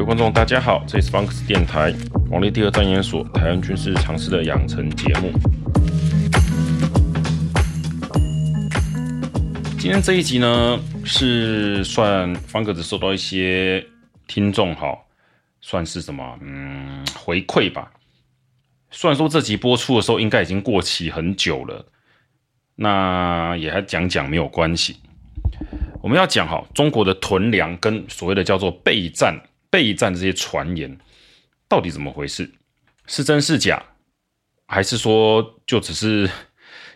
各位观众，大家好，这里是方克斯电台王立第二战研所台湾军事常识的养成节目。今天这一集呢，是算方格子收到一些听众哈，算是什么？嗯，回馈吧。虽然说这集播出的时候应该已经过期很久了，那也还讲讲没有关系。我们要讲哈，中国的囤粮跟所谓的叫做备战、备战这些传言，到底怎么回事？是真是假？还是说就只是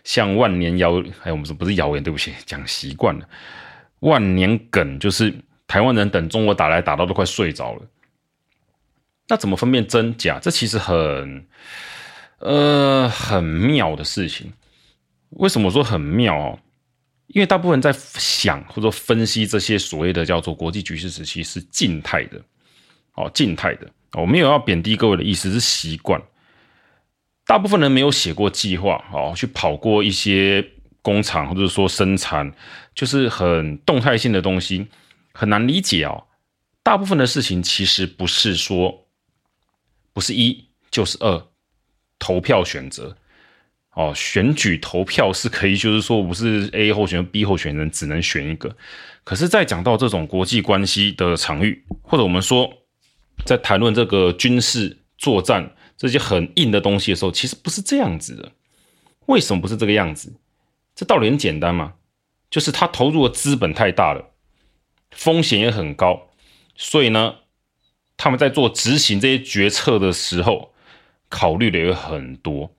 像万年谣？哎，我们说不是谣言，对不起，讲习惯了。万年梗就是台湾人等中国打来打到都快睡着了。那怎么分辨真假？这其实很呃很妙的事情。为什么说很妙？因为大部分人在想或者分析这些所谓的叫做国际局势时期是静态的，哦，静态的，我没有要贬低各位的意思，是习惯。大部分人没有写过计划，哦，去跑过一些工厂或者说生产，就是很动态性的东西，很难理解哦。大部分的事情其实不是说，不是一就是二，投票选择。哦，选举投票是可以，就是说不是 A 候选人、B 候选人只能选一个。可是，在讲到这种国际关系的场域，或者我们说在谈论这个军事作战这些很硬的东西的时候，其实不是这样子的。为什么不是这个样子？这道理很简单嘛，就是他投入的资本太大了，风险也很高，所以呢，他们在做执行这些决策的时候，考虑的也很多。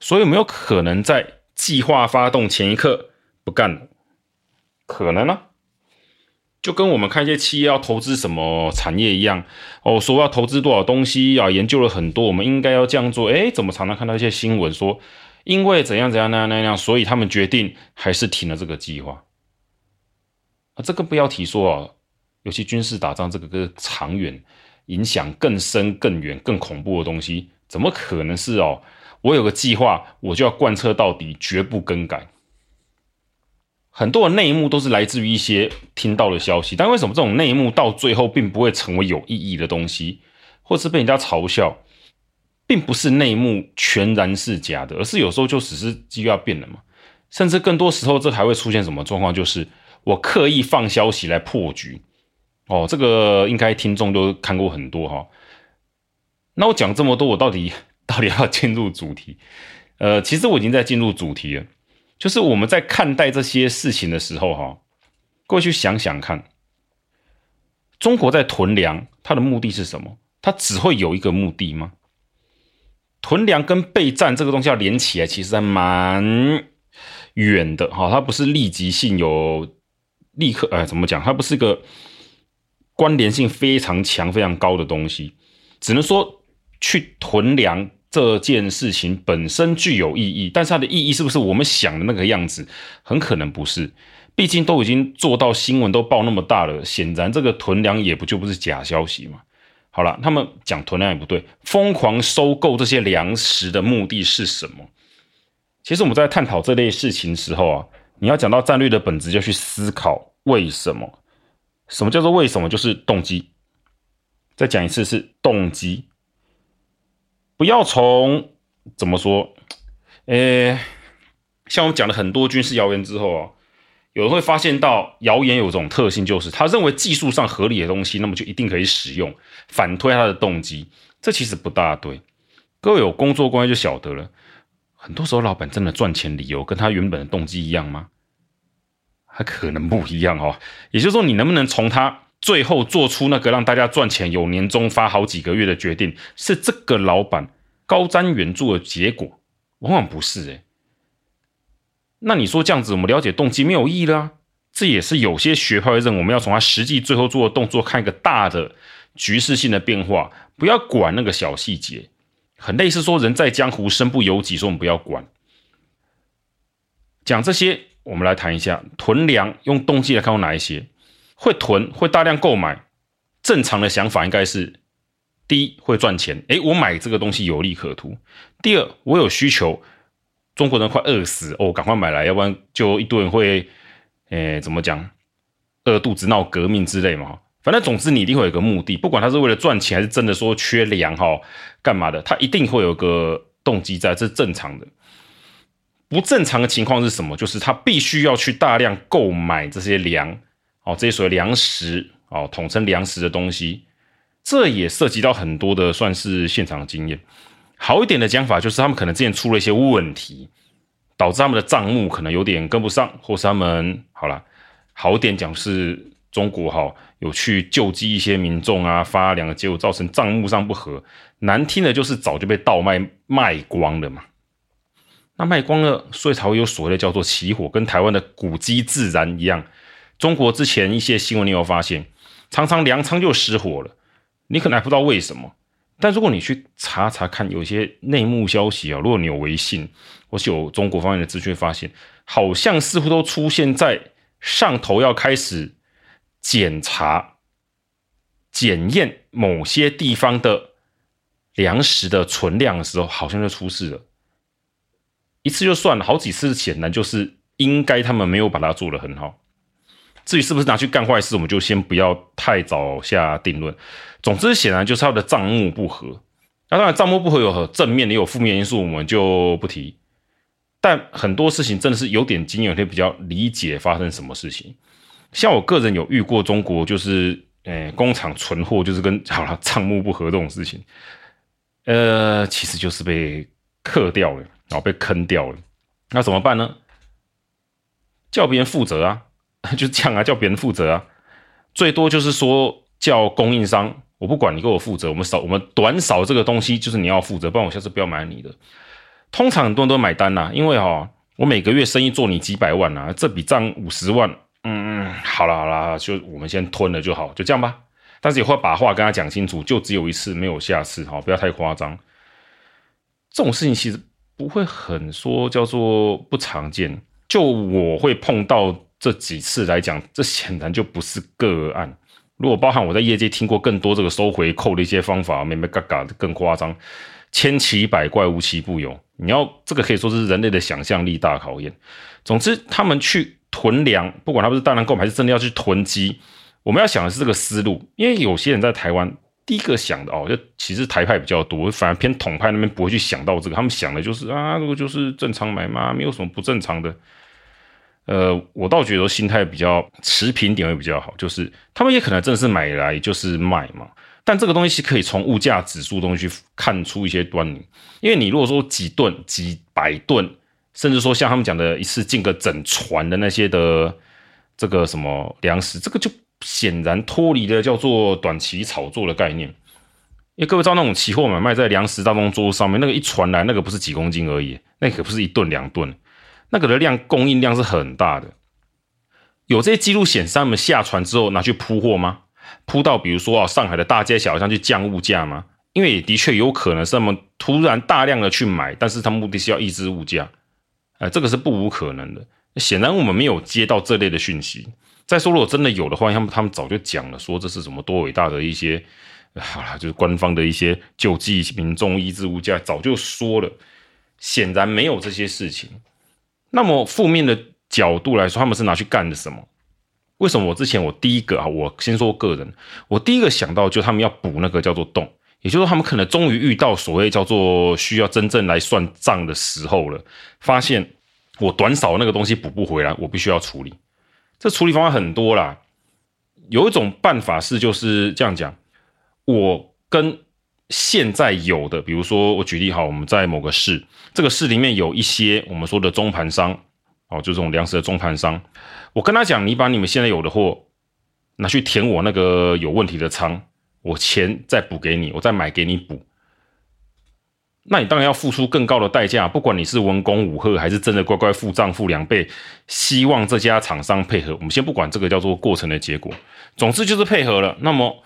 所以有没有可能在计划发动前一刻不干了？可能啊，就跟我们看一些企业要投资什么产业一样哦，说要投资多少东西啊，研究了很多，我们应该要这样做。诶，怎么常常看到一些新闻说，因为怎样怎样那样那样，所以他们决定还是停了这个计划。啊，这个不要提说啊，尤其军事打仗这个个长远影响更深、更远、更恐怖的东西，怎么可能是哦？我有个计划，我就要贯彻到底，绝不更改。很多的内幕都是来自于一些听到的消息，但为什么这种内幕到最后并不会成为有意义的东西，或是被人家嘲笑，并不是内幕全然是假的，而是有时候就只是机要变了嘛。甚至更多时候，这还会出现什么状况？就是我刻意放消息来破局。哦，这个应该听众都看过很多哈。那我讲这么多，我到底？到底要进入主题？呃，其实我已经在进入主题了。就是我们在看待这些事情的时候，哈，各位去想想看，中国在囤粮，它的目的是什么？它只会有一个目的吗？囤粮跟备战这个东西要连起来，其实还蛮远的，哈，它不是立即性有立刻，哎，怎么讲？它不是一个关联性非常强、非常高的东西，只能说去囤粮。这件事情本身具有意义，但是它的意义是不是我们想的那个样子？很可能不是。毕竟都已经做到新闻都报那么大了，显然这个囤粮也不就不是假消息嘛。好了，他们讲囤粮也不对，疯狂收购这些粮食的目的是什么？其实我们在探讨这类事情的时候啊，你要讲到战略的本质，就去思考为什么？什么叫做为什么？就是动机。再讲一次，是动机。不要从怎么说，诶，像我们讲了很多军事谣言之后啊，有人会发现到谣言有这种特性，就是他认为技术上合理的东西，那么就一定可以使用，反推他的动机，这其实不大对。各位有工作关系就晓得了，很多时候老板真的赚钱理由跟他原本的动机一样吗？还可能不一样哦。也就是说，你能不能从他最后做出那个让大家赚钱、有年终发好几个月的决定，是这个老板高瞻远瞩的结果，往往不是诶。那你说这样子，我们了解动机没有意义了啊？这也是有些学派会认为，我们要从他实际最后做的动作看一个大的局势性的变化，不要管那个小细节。很类似说，人在江湖身不由己，说我们不要管。讲这些，我们来谈一下囤粮，用动机来看有哪一些？会囤，会大量购买，正常的想法应该是：第一，会赚钱，诶，我买这个东西有利可图；第二，我有需求，中国人快饿死哦，赶快买来，要不然就一堆人会，诶，怎么讲，饿肚子闹革命之类嘛。反正总之你一定会有个目的，不管他是为了赚钱还是真的说缺粮哈，干嘛的，他一定会有个动机在，这是正常的。不正常的情况是什么？就是他必须要去大量购买这些粮，哦，这些所谓粮食，哦，统称粮食的东西，这也涉及到很多的算是现场经验。好一点的讲法就是他们可能之前出了一些问题，导致他们的账目可能有点跟不上，或是他们好了，好一点讲是中国哈有去救济一些民众啊，发粮的结果造成账目上不合，难听的就是早就被倒卖卖光了嘛。那卖光了，所以才会有所谓的叫做起火，跟台湾的古迹自燃一样。中国之前一些新闻，你有发现，常常粮仓就失火了，你可能还不知道为什么。但如果你去查查看，有些内幕消息啊，如果你有微信或是有中国方面的资讯，发现好像似乎都出现在上头要开始检查、检验某些地方的粮食的存量的时候，好像就出事了。一次就算了，好几次显然就是应该他们没有把它做得很好。至于是不是拿去干坏事，我们就先不要太早下定论。总之，显然就是他的账目不合。那当然，账目不合有正面，也有负面因素，我们就不提。但很多事情真的是有点经验，可以比较理解发生什么事情。像我个人有遇过中国，就是诶、工厂存货就是跟好了账目不合这种事情，呃，其实就是被克掉了。然后被坑掉了，那怎么办呢？叫别人负责啊，就这样啊，叫别人负责啊。最多就是说叫供应商，我不管你给我负责，我们少我们短少这个东西，就是你要负责，不然我下次不要买你的。通常很多人都买单呐、因为哈、哦，我每个月生意做你几百万啊，这笔账五十万，嗯嗯，好了好了，就我们先吞了就好，就这样吧。但是也会把话跟他讲清楚，就只有一次，没有下次，好，不要太夸张。这种事情其实。不会很说叫做不常见，就我会碰到这几次来讲，这显然就不是个案。如果包含我在业界听过更多这个收回扣的一些方法，咩咩嘎嘎更夸张，千奇百怪，无奇不有。你要这个可以说是人类的想象力大考验。总之，他们去囤粮，不管他们是大量购买还是真的要去囤积，我们要想的是这个思路，因为有些人在台湾。第一个想的哦，就其实台派比较多，反而偏统派那边不会去想到这个，他们想的就是啊，这个就是正常买嘛，没有什么不正常的。呃，我倒觉得心态比较持平点会比较好，就是他们也可能真的是买来就是卖嘛，但这个东西可以从物价指数东西去看出一些端倪，因为你如果说几吨、几百吨，甚至说像他们讲的一次进个整船的那些的这个什么粮食，这个就。显然脱离了叫做短期炒作的概念，因为各位知道那种期货买卖在粮食大宗桌上面，那个一传来，那个不是几公斤而已，那可不是一吨两吨，那个的量供应量是很大的。有这些记录显示他们下船之后拿去铺货吗？铺到比如说啊上海的大街小巷去降物价吗？因为也的确有可能是他们突然大量的去买，但是他目的是要抑制物价，呃，这个是不无可能的。显然我们没有接到这类的讯息。再说，如果真的有的话，他们他们早就讲了，说这是什么多伟大的一些，好了，就是官方的一些救济民众、抑制物价，早就说了。显然没有这些事情。那么负面的角度来说，他们是拿去干的什么？为什么我之前我第一个啊，我先说个人，我第一个想到就他们要补那个叫做洞，也就是说他们可能终于遇到所谓叫做需要真正来算账的时候了，发现我短少那个东西补不回来，我必须要处理。这处理方法很多啦，有一种办法是就是这样讲，我跟现在有的，比如说我举例好，我们在某个市，这个市里面有一些我们说的中盘商，哦，就这种粮食的中盘商，我跟他讲，你把你们现在有的货拿去填我那个有问题的仓，我钱再补给你，我再买给你补。那你当然要付出更高的代价，不管你是文攻武吓，还是真的乖乖付账付两倍，希望这家厂商配合。我们先不管这个叫做过程的结果，总之就是配合了。那么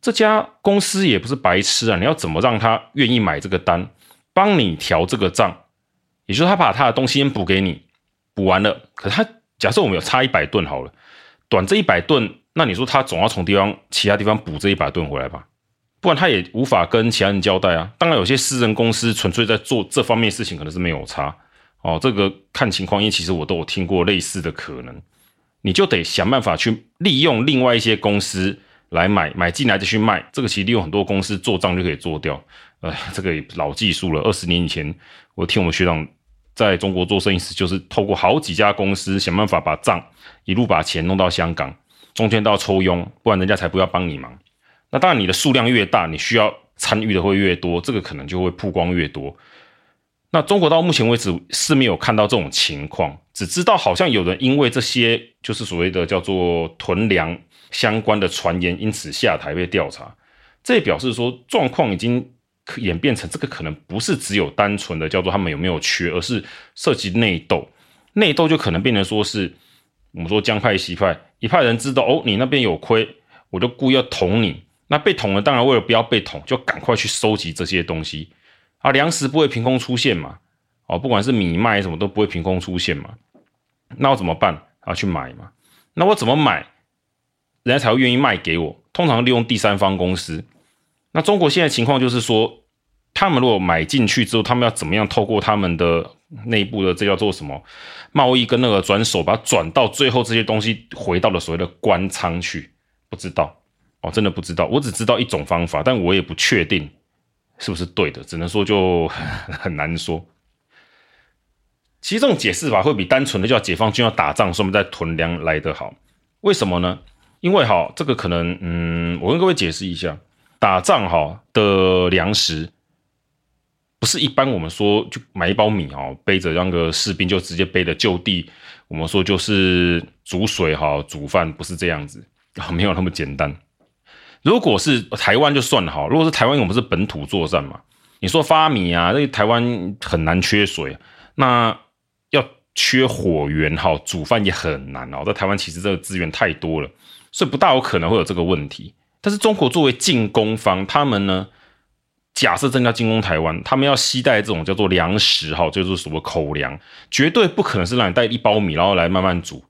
这家公司也不是白痴啊，你要怎么让他愿意买这个单，帮你调这个账？也就是他把他的东西先补给你，补完了，可是他假设我们有差一百吨好了，短这一百吨，那你说他总要从地方其他地方补这一百吨回来吧？不然他也无法跟其他人交代啊。当然，有些私人公司纯粹在做这方面事情，可能是没有差哦。这个看情况，因为其实我都有听过类似的可能。你就得想办法去利用另外一些公司来买，买进来就去卖，这个其实利用很多公司做账就可以做掉。呃，这个老技术了，二十年以前我听我们学长在中国做生意时，就是透过好几家公司想办法把账一路把钱弄到香港，中间都要抽佣，不然人家才不要帮你忙。那当然，你的数量越大，你需要参与的会越多，这个可能就会曝光越多。那中国到目前为止是没有看到这种情况，只知道好像有人因为这些就是所谓的叫做囤粮相关的传言，因此下台被调查。这也表示说状况已经演变成这个可能不是只有单纯的叫做他们有没有缺，而是涉及内斗。内斗就可能变成说是我们说江派西派，一派人知道哦，你那边有亏，我就故意要捅你。那被捅了，当然为了不要被捅，就赶快去收集这些东西啊！粮食不会凭空出现嘛？哦，不管是米麦什么都不会凭空出现嘛？那我怎么办？啊，去买嘛？那我怎么买，人家才会愿意卖给我？通常利用第三方公司。那中国现在情况就是说，他们如果买进去之后，他们要怎么样透过他们的内部的这叫做什么贸易跟那个转手，把它转到最后这些东西回到了所谓的官仓去？不知道。哦，真的不知道，我只知道一种方法，但我也不确定是不是对的，只能说就很，难说。其实这种解释法会比单纯的叫解放军要打仗，说我们在囤粮来得好。为什么呢？因为哈，这个可能，嗯，我跟各位解释一下，打仗哈的粮食不是一般我们说就买一包米哈，背着让个士兵就直接背着就地，我们说就是煮水哈煮饭，不是这样子，没有那么简单。如果是台湾就算了哈，如果是台湾，我们是本土作战嘛，你说发米啊，那台湾很难缺水，那要缺火源哈，煮饭也很难哦。在台湾其实这个资源太多了，所以不大有可能会有这个问题。但是中国作为进攻方，他们呢，假设真的要进攻台湾，他们要携带这种叫做粮食哈，就是所谓口粮，绝对不可能是让你带一包米然后来慢慢煮。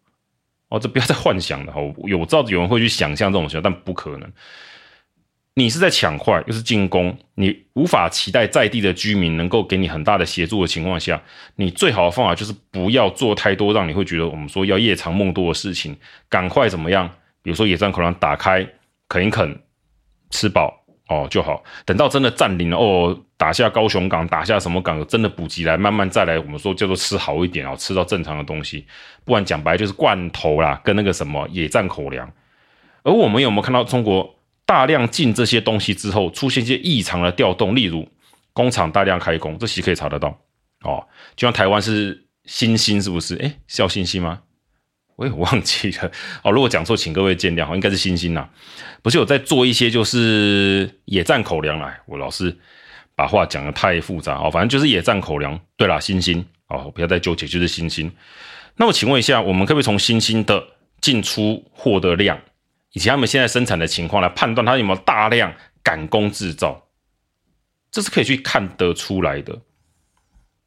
哦，这不要再幻想了哈！有知道有人会去想象这种情况，但不可能。你是在抢快，又是进攻，你无法期待在地的居民能够给你很大的协助的情况下，你最好的方法就是不要做太多让你会觉得我们说要夜长梦多的事情，赶快怎么样？比如说野战口粮打开，啃一啃，吃饱。哦，就好。等到真的占领了，哦，打下高雄港，打下什么港，真的补给来，慢慢再来。我们说叫做吃好一点啊，吃到正常的东西。不然讲白就是罐头啦，跟那个什么野战口粮。而我们有没有看到中国大量进这些东西之后，出现一些异常的调动？例如工厂大量开工，这其实可以查得到。哦，就像台湾是新兴，是不是？诶，是叫新兴吗？我也忘记了哦，如果讲错，请各位见谅。应该是星星呐，不是有在做一些就是野战口粮来。我老是把话讲的太复杂哦，反正就是野战口粮。对啦，星星哦，不要再纠结，就是星星。那我请问一下，我们可不可以从星星的进出货的量，以及他们现在生产的情况来判断它有没有大量赶工制造？这是可以去看得出来的。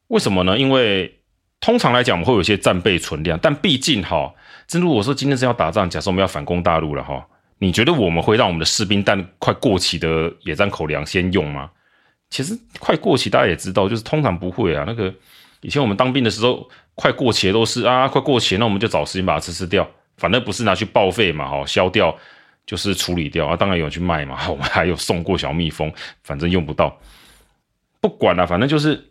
为什么呢？因为通常来讲，我们会有一些战备存量，但毕竟哈。真如果说，今天是要打仗，假设我们要反攻大陆了哈，你觉得我们会让我们的士兵带快过期的野战口粮先用吗？其实快过期大家也知道，就是通常不会啊。那个以前我们当兵的时候，快过期的都是啊，快过期，那我们就找时间把它吃吃掉，反正不是拿去报废嘛，哈，消掉就是处理掉啊。当然有去卖嘛，我们还有送过小蜜蜂，反正用不到，不管了，反正就是。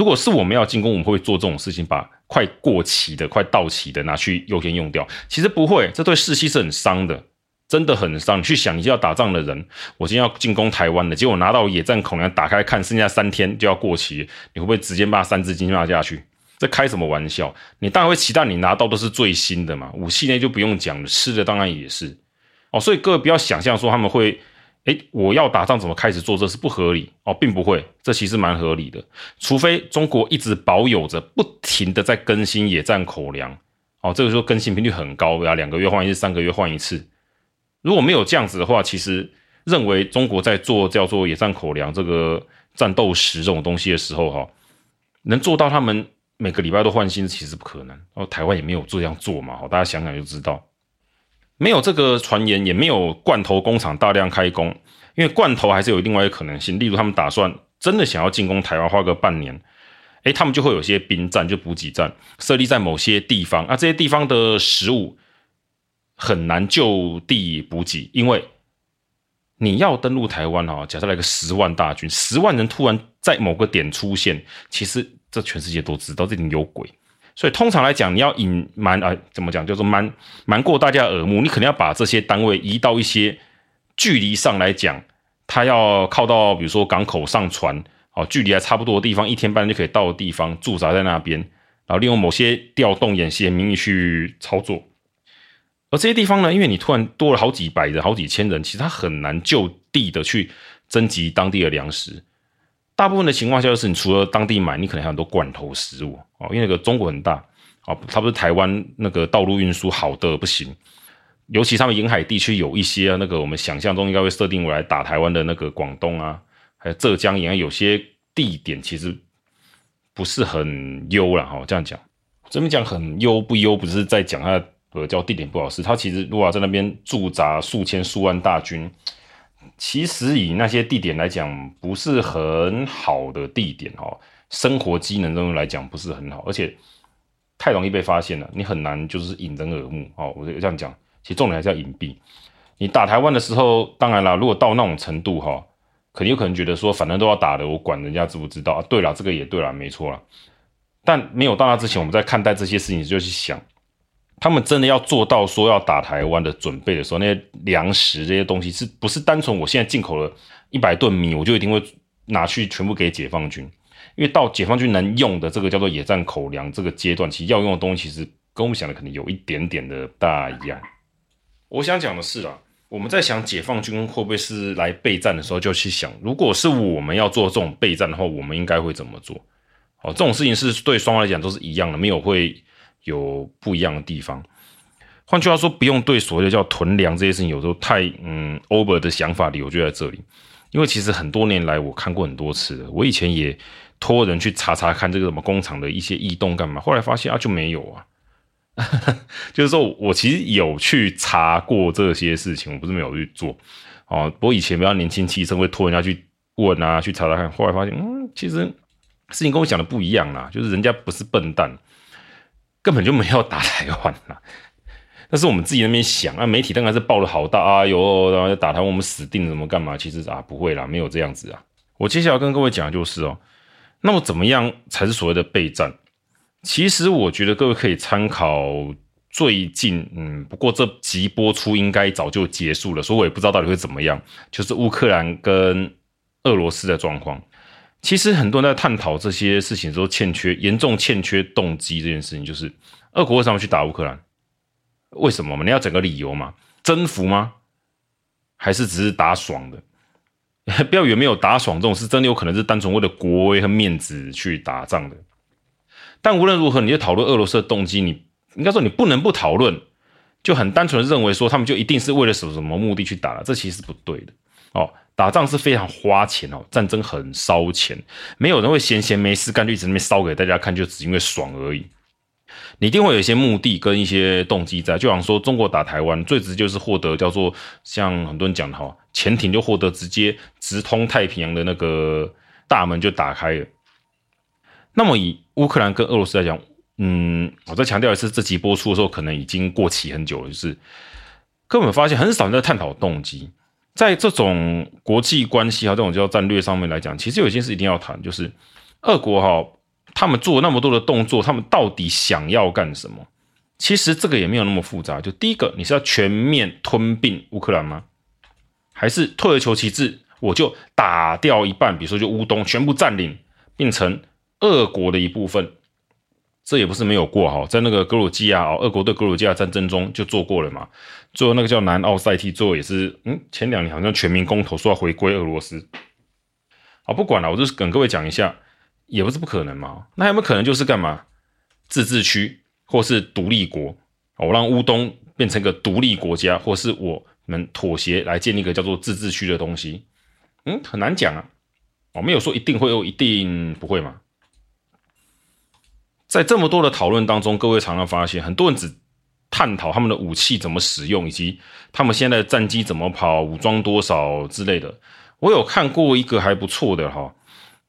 如果是我们要进攻，我们会做这种事情，把快过期的、快到期的拿去优先用掉。其实不会，这对士气是很伤的，真的很伤。你去想，你就要打仗的人，我今天要进攻台湾的，结果拿到野战口粮打开看，剩下三天就要过期，你会不会直接把三字经骂下去？这开什么玩笑？你当然会期待你拿到都是最新的嘛。武器呢就不用讲了，吃的当然也是。哦，所以各位不要想象说他们会。哎，我要打仗怎么开始做？这是不合理哦，并不会，这其实蛮合理的。除非中国一直保有着不停的在更新野战口粮，哦，这个时候更新频率很高呀，两个月换一次，三个月换一次。如果没有这样子的话，其实认为中国在做叫做野战口粮这个战斗食这种东西的时候，哈，能做到他们每个礼拜都换新，其实不可能。哦，台湾也没有这样做嘛，好，大家想想就知道。没有这个传言，也没有罐头工厂大量开工，因为罐头还是有另外一个可能性，例如他们打算真的想要进攻台湾，花个半年，诶，他们就会有些兵站，就补给站设立在某些地方，啊，这些地方的食物很难就地补给，因为你要登陆台湾哈，假设来个十万大军，十万人突然在某个点出现，其实这全世界都知道这里有鬼。所以通常来讲，你要隐瞒啊，怎么讲就是瞒瞒过大家耳目，你可能要把这些单位移到一些距离上来讲，他要靠到比如说港口上船，哦，距离还差不多的地方，一天半就可以到的地方驻扎在那边，然后利用某些调动演习的名义去操作。而这些地方呢，因为你突然多了好几百人、好几千人，其实他很难就地的去征集当地的粮食。大部分的情况下，就是你除了当地买，你可能还很多罐头食物哦。因为那个中国很大哦，它不是台湾那个道路运输好的不行，尤其他们沿海地区有一些那个我们想象中应该会设定为来打台湾的那个广东啊，还有浙江沿岸有些地点其实不是很优了哈。这样讲，这边讲很优不优，不是在讲它。呃，叫地点不好使，他其实如果在那边驻扎数千数万大军，其实以那些地点来讲，不是很好的地点哦。生活机能中来讲不是很好，而且太容易被发现了，你很难就是引人耳目哦。我这样讲，其实重点还是要隐蔽。你打台湾的时候，当然啦，如果到那种程度哈，肯定有可能觉得说，反正都要打的，我管人家知不知道啊？对了，这个也对了，没错了。但没有到那之前，我们在看待这些事情就去想。他们真的要做到说要打台湾的准备的时候，那些粮食这些东西是不是单纯我现在进口了一百吨米，我就一定会拿去全部给解放军？因为到解放军能用的这个叫做野战口粮这个阶段，其实要用的东西其实跟我们想的可能有一点点的大一样。我想讲的是啊，我们在想解放军会不会是来备战的时候，就去想，如果是我们要做这种备战的话，我们应该会怎么做？哦，这种事情是对双方来讲都是一样的，没有会。有不一样的地方，换句话说，不用对所谓的叫囤粮这些事情有时候太嗯 over 的想法，理由就在这里。因为其实很多年来我看过很多次，我以前也托人去查查看这个什么工厂的一些异动干嘛，后来发现啊就没有啊，就是说我其实有去查过这些事情，我不是没有去做哦。不过以前比较年轻气盛，会托人家去问啊，去查查看，后来发现嗯，其实事情跟我想的不一样啦，就是人家不是笨蛋。根本就没有打台湾啦，但是我们自己那边想啊，媒体当然是报的好大啊，哟，然后打台湾我们死定了，怎么干嘛？其实啊，不会啦，没有这样子啊。我接下来跟各位讲的就是哦，那么怎么样才是所谓的备战？其实我觉得各位可以参考最近，嗯，不过这集播出应该早就结束了，所以我也不知道到底会怎么样。就是乌克兰跟俄罗斯的状况。其实很多人在探讨这些事情，都欠缺严重欠缺动机。这件事情就是，俄国为什么去打乌克兰？为什么嘛？你要整个理由嘛？征服吗？还是只是打爽的？不要以为没有打爽这种事，真的有可能是单纯为了国威和面子去打仗的。但无论如何，你就讨论俄罗斯的动机，你应该说你不能不讨论，就很单纯的认为说他们就一定是为了什么什么目的去打了，这其实是不对的哦。打仗是非常花钱哦，战争很烧钱，没有人会闲闲没事干就一直那边烧给大家看，就只因为爽而已。你一定会有一些目的跟一些动机在，就好像说中国打台湾，最直接就是获得叫做像很多人讲的哈，潜艇就获得直接直通太平洋的那个大门就打开了。那么以乌克兰跟俄罗斯来讲，嗯，我再强调一次，这集播出的时候可能已经过期很久了，就是根本发现很少人在探讨动机。在这种国际关系哈，这种叫战略上面来讲，其实有一件事一定要谈，就是俄国哈，他们做那么多的动作，他们到底想要干什么？其实这个也没有那么复杂。就第一个，你是要全面吞并乌克兰吗？还是退而求其次，我就打掉一半，比如说就乌东全部占领，变成俄国的一部分？这也不是没有过哈，在那个格鲁吉亚哦，俄国对格鲁吉亚战争中就做过了嘛。最后那个叫南奥塞梯，最后也是嗯，前两年好像全民公投说要回归俄罗斯。好，不管了，我就是跟各位讲一下，也不是不可能嘛。那有没有可能就是干嘛？自治区或是独立国？我让乌东变成一个独立国家，或是我们妥协来建立一个叫做自治区的东西？嗯，很难讲啊。我没有说一定会，有一定不会嘛。在这么多的讨论当中，各位常常发现，很多人只探讨他们的武器怎么使用，以及他们现在的战机怎么跑、武装多少之类的。我有看过一个还不错的哈，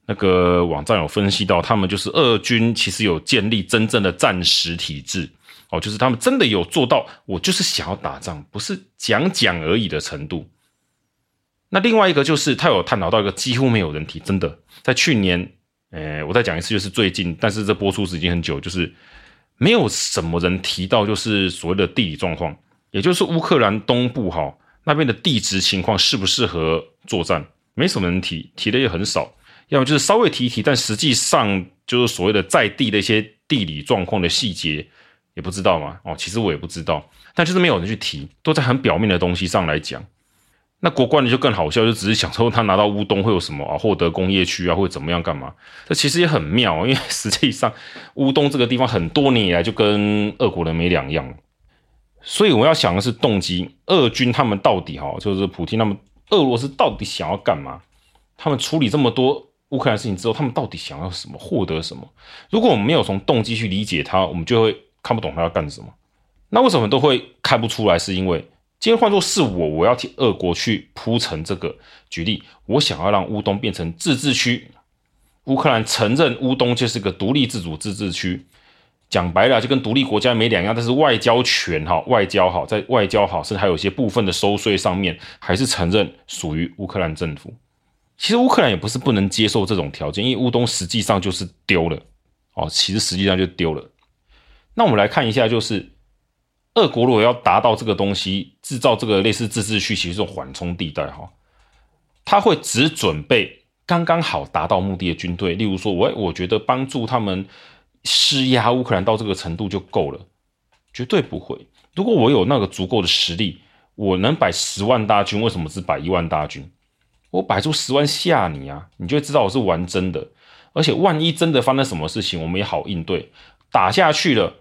那个网站有分析到，他们就是俄军其实有建立真正的战时体制哦，就是他们真的有做到，我就是想要打仗，不是讲讲而已的程度。那另外一个就是他有探讨到一个几乎没有人提，真的在去年，呃，我再讲一次，就是最近，但是这播出时间很久，就是没有什么人提到，就是所谓的地理状况，也就是乌克兰东部哈那边的地质情况适不适合作战，没什么人提，提的也很少，要么就是稍微提一提，但实际上就是所谓的在地的一些地理状况的细节也不知道嘛，哦，其实我也不知道，但就是没有人去提，都在很表面的东西上来讲。那国关的就更好笑，就只是想说他拿到乌东会有什么啊，获得工业区啊，或者怎么样干嘛？这其实也很妙，因为 实际上乌东这个地方很多年以来就跟俄国人没两样，所以我要想的是动机，俄军他们到底哈，就是普丁他们俄罗斯到底想要干嘛？他们处理这么多乌克兰事情之后，他们到底想要什么，获得什么？如果我们没有从动机去理解他，我们就会看不懂他要干什么。那为什么都会看不出来？是因为。今天换作是我，我要替俄国去铺陈这个。举例，我想要让乌东变成自治区，乌克兰承认乌东就是个独立自主自治区。讲白了，就跟独立国家没两样。但是外交权哈，外交好，在外交好，甚至还有一些部分的收税上面，还是承认属于乌克兰政府。其实乌克兰也不是不能接受这种条件，因为乌东实际上就是丢了哦，其实实际上就丢了。那我们来看一下，就是。俄国如果要达到这个东西，制造这个类似自治区，其实这种缓冲地带哈，他会只准备刚刚好达到目的的军队。例如说，我我觉得帮助他们施压乌克兰到这个程度就够了，绝对不会。如果我有那个足够的实力，我能摆十万大军，为什么只摆一万大军？我摆出十万吓你啊，你就会知道我是玩真的。而且万一真的发生什么事情，我们也好应对。打下去了，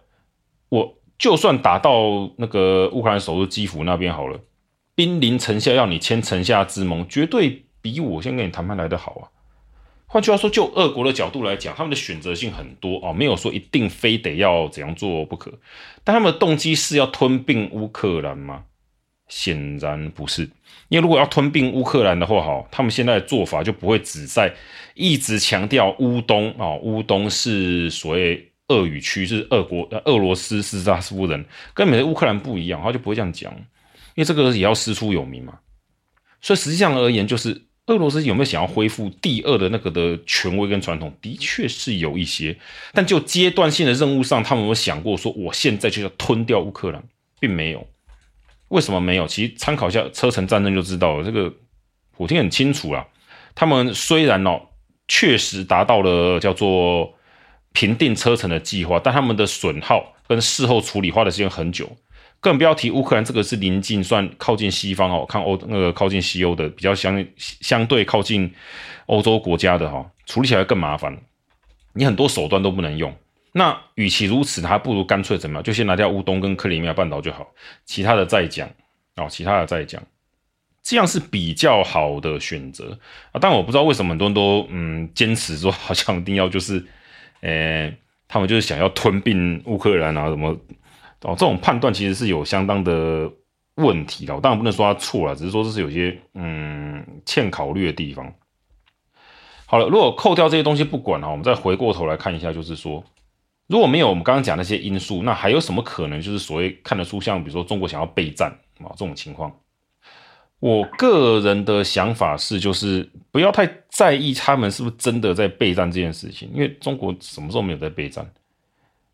我。就算打到那个乌克兰首都基辅那边好了，兵临城下要你签城下之盟，绝对比我先跟你谈判来得好啊。换句话说，就俄国的角度来讲，他们的选择性很多啊，没有说一定非得要怎样做不可。但他们的动机是要吞并乌克兰吗？显然不是。因为如果要吞并乌克兰的话，哈，他们现在的做法就不会只在一直强调乌东啊，乌东是所谓。俄语区是俄国、俄罗斯斯拉夫人，跟美国乌克兰不一样，他就不会这样讲，因为这个也要师出有名嘛。所以实际上而言，就是俄罗斯有没有想要恢复第二的那个的权威跟传统，的确是有一些。但就阶段性的任务上，他们有没有想过说，我现在就要吞掉乌克兰，并没有。为什么没有？其实参考一下车臣战争就知道了。这个普京很清楚啊，他们虽然哦，确实达到了叫做。平定车臣的计划，但他们的损耗跟事后处理花的时间很久，更不要提乌克兰这个是临近，算靠近西方哦，看欧那个靠近西欧的，比较相相对靠近欧洲国家的哈，处理起来更麻烦，你很多手段都不能用。那与其如此，还不如干脆怎么样，就先拿掉乌东跟克里米亚半岛就好，其他的再讲哦，其他的再讲，这样是比较好的选择啊。但我不知道为什么很多人都嗯坚持说，好像一定要就是。诶、欸，他们就是想要吞并乌克兰啊，什么哦？这种判断其实是有相当的问题的。我当然不能说他错了，只是说这是有些嗯欠考虑的地方。好了，如果扣掉这些东西不管啊，我们再回过头来看一下，就是说，如果没有我们刚刚讲那些因素，那还有什么可能？就是所谓看得出像比如说中国想要备战啊这种情况。我个人的想法是，就是不要太在意他们是不是真的在备战这件事情，因为中国什么时候没有在备战？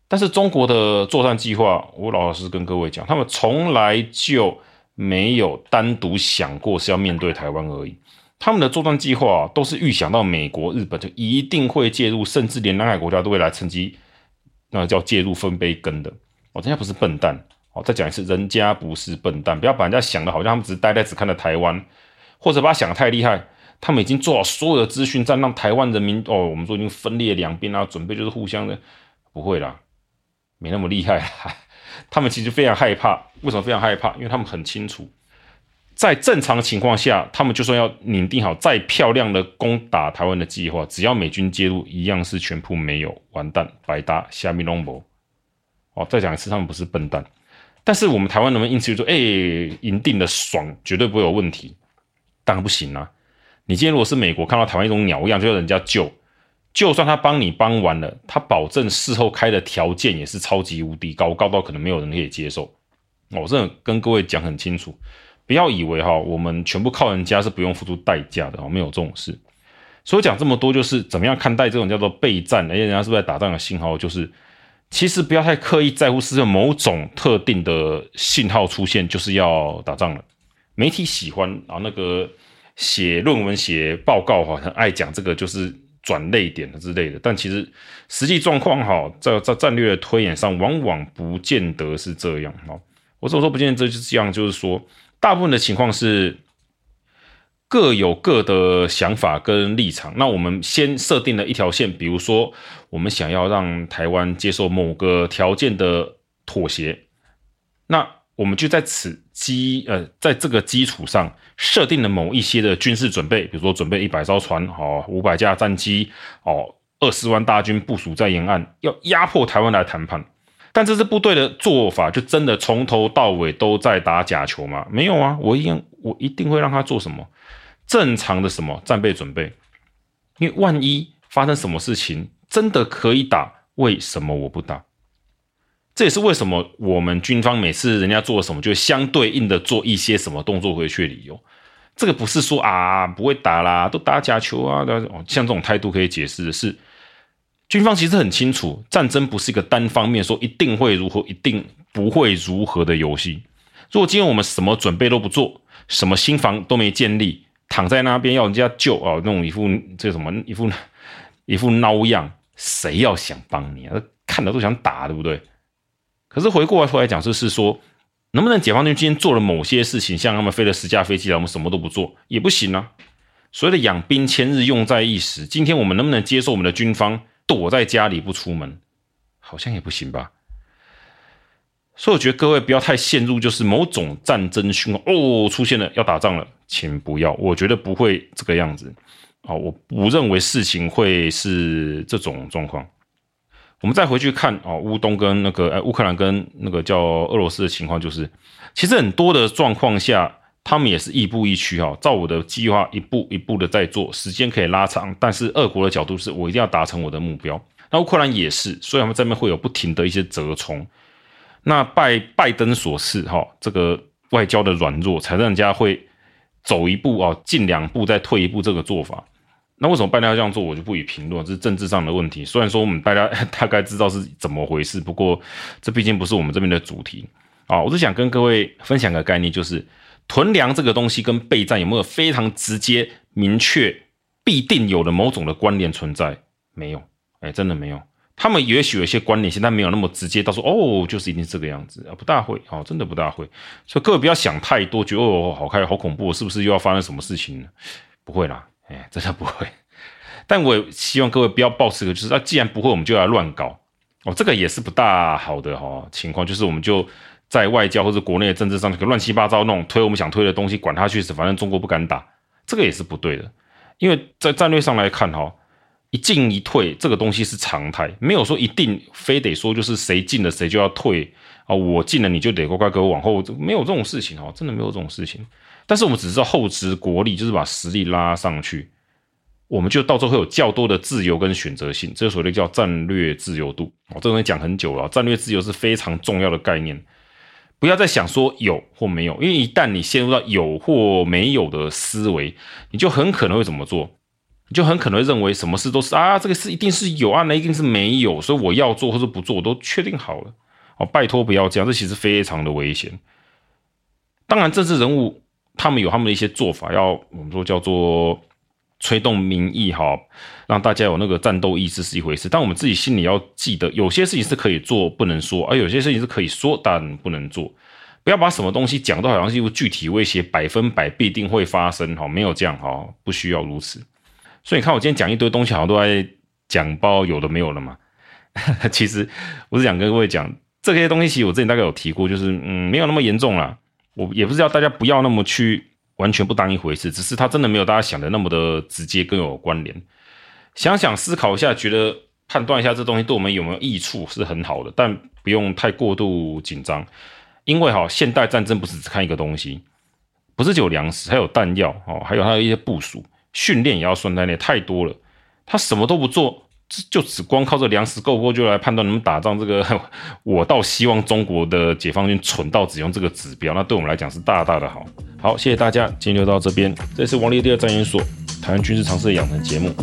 但是中国的作战计划，我老实跟各位讲，他们从来就没有单独想过是要面对台湾而已。他们的作战计划都是预想到美国、日本就一定会介入，甚至连南海国家都会来趁机，那叫介入分杯羹的。我人家不是笨蛋。再讲一次，人家不是笨蛋，不要把人家想的好像他们只是呆呆只看了台湾，或者把他想的太厉害。他们已经做好所有的资讯战，让台湾人民哦，我们说已经分裂两边啊，准备就是互相的，不会啦，没那么厉害。他们其实非常害怕，为什么非常害怕？因为他们很清楚，在正常情况下，他们就算要拟定好再漂亮的攻打台湾的计划，只要美军介入，一样是全部没有，完蛋，白搭，虾米拢无。哦，再讲一次，他们不是笨蛋。但是我们台湾能不能因此就说，哎、欸，赢定了，爽，绝对不会有问题？当然不行啊！你今天如果是美国，看到台湾一种鸟样，就要人家救，就算他帮你帮完了，他保证事后开的条件也是超级无敌高，高到可能没有人可以接受。我这跟各位讲很清楚，不要以为哈，我们全部靠人家是不用付出代价的哦，没有这种事。所以讲这么多，就是怎么样看待这种叫做备战，而且人家是不是在打仗的信号？就是其实不要太刻意在乎是某种特定的信号出现，就是要打仗了。媒体喜欢啊，那个写论文、写报告哈，很爱讲这个，就是转泪点之类的。但其实实际状况哈，在在战略的推演上，往往不见得是这样哈。我怎么说不见得就是这样？就是说，大部分的情况是。各有各的想法跟立场。那我们先设定了一条线，比如说，我们想要让台湾接受某个条件的妥协，那我们就在此基呃，在这个基础上设定了某一些的军事准备，比如说准备一百艘船，哦，五百架战机，哦，二十万大军部署在沿岸，要压迫台湾来谈判。但这支部队的做法，就真的从头到尾都在打假球吗？没有啊，我一定我一定会让他做什么？正常的什么战备准备，因为万一发生什么事情，真的可以打，为什么我不打？这也是为什么我们军方每次人家做什么，就相对应的做一些什么动作回去的理由。这个不是说啊不会打啦，都打假球啊，像这种态度可以解释的是，军方其实很清楚，战争不是一个单方面说一定会如何，一定不会如何的游戏。如果今天我们什么准备都不做，什么新防都没建立。躺在那边要人家救啊，那种一副这什么一副一副孬样，谁要想帮你啊？看了都想打，对不对？可是回过头来讲，就是说，能不能解放军今天做了某些事情，像他们飞了十架飞机来，我们什么都不做也不行啊。所谓的养兵千日，用在一时。今天我们能不能接受我们的军方躲在家里不出门？好像也不行吧。所以我觉得各位不要太陷入，就是某种战争讯号哦出现了，要打仗了，请不要，我觉得不会这个样子啊，我不认为事情会是这种状况。我们再回去看啊，乌东跟那个呃乌克兰跟那个叫俄罗斯的情况，就是其实很多的状况下，他们也是亦步亦趋哈，照我的计划一步一步的在做，时间可以拉长，但是俄国的角度是我一定要达成我的目标，那乌克兰也是，所以他们这边会有不停的一些折冲。那拜拜登所赐，哈，这个外交的软弱，才让人家会走一步啊，进两步再退一步这个做法。那为什么拜登要这样做，我就不予评论，这是政治上的问题。虽然说我们大家 大概知道是怎么回事，不过这毕竟不是我们这边的主题啊。我是想跟各位分享个概念，就是囤粮这个东西跟备战有没有非常直接、明确、必定有的某种的关联存在？没有，哎，真的没有。他们也许有一些关联性，但没有那么直接。到时候哦，就是一定是这个样子啊，不大会哦，真的不大会。所以各位不要想太多，觉得哦，好开好恐怖，是不是又要发生什么事情呢？不会啦，哎，真的不会。但我希望各位不要抱持个，就是那既然不会，我们就要乱搞哦，这个也是不大好的哈情况。就是我们就在外交或者国内的政治上，这个乱七八糟弄，推我们想推的东西，管他去死，反正中国不敢打，这个也是不对的。因为在战略上来看哈。一进一退，这个东西是常态，没有说一定非得说就是谁进了谁就要退啊，我进了你就得乖乖给我往后，没有这种事情哦，真的没有这种事情。但是我们只知道厚植国力，就是把实力拉上去，我们就到时候会有较多的自由跟选择性，这所谓的叫战略自由度哦，这东西讲很久了，战略自由是非常重要的概念，不要再想说有或没有，因为一旦你陷入到有或没有的思维，你就很可能会怎么做？你就很可能会认为什么事都是啊，这个事一定是有啊，那一定是没有，所以我要做或者不做，我都确定好了。哦，拜托不要这样，这其实非常的危险。当然，政治人物他们有他们的一些做法，要我们说叫做吹动民意哈，让大家有那个战斗意志是一回事。但我们自己心里要记得，有些事情是可以做不能说，而有些事情是可以说但不能做。不要把什么东西讲到好像是一个具体威胁，百分百必定会发生哈，没有这样哈，不需要如此。所以你看，我今天讲一堆东西，好像都在讲包有的没有了嘛。其实我是想跟各位讲这些东西，其实我之前大概有提过，就是嗯，没有那么严重啦。我也不是要大家不要那么去完全不当一回事，只是它真的没有大家想的那么的直接跟有关联。想想，思考一下，觉得判断一下这东西对我们有没有益处是很好的，但不用太过度紧张，因为哈，现代战争不是只看一个东西，不是只有粮食，还有弹药哦，还有它的一些部署、训练也要算在内，太多了。他什么都不做，就只光靠这粮食够不够就来判断能不能打仗，这个我倒希望中国的解放军蠢到只用这个指标，那对我们来讲是大大的好。好，谢谢大家，今天就到这边，这是王立的战研所。台湾军事常识的养成节目。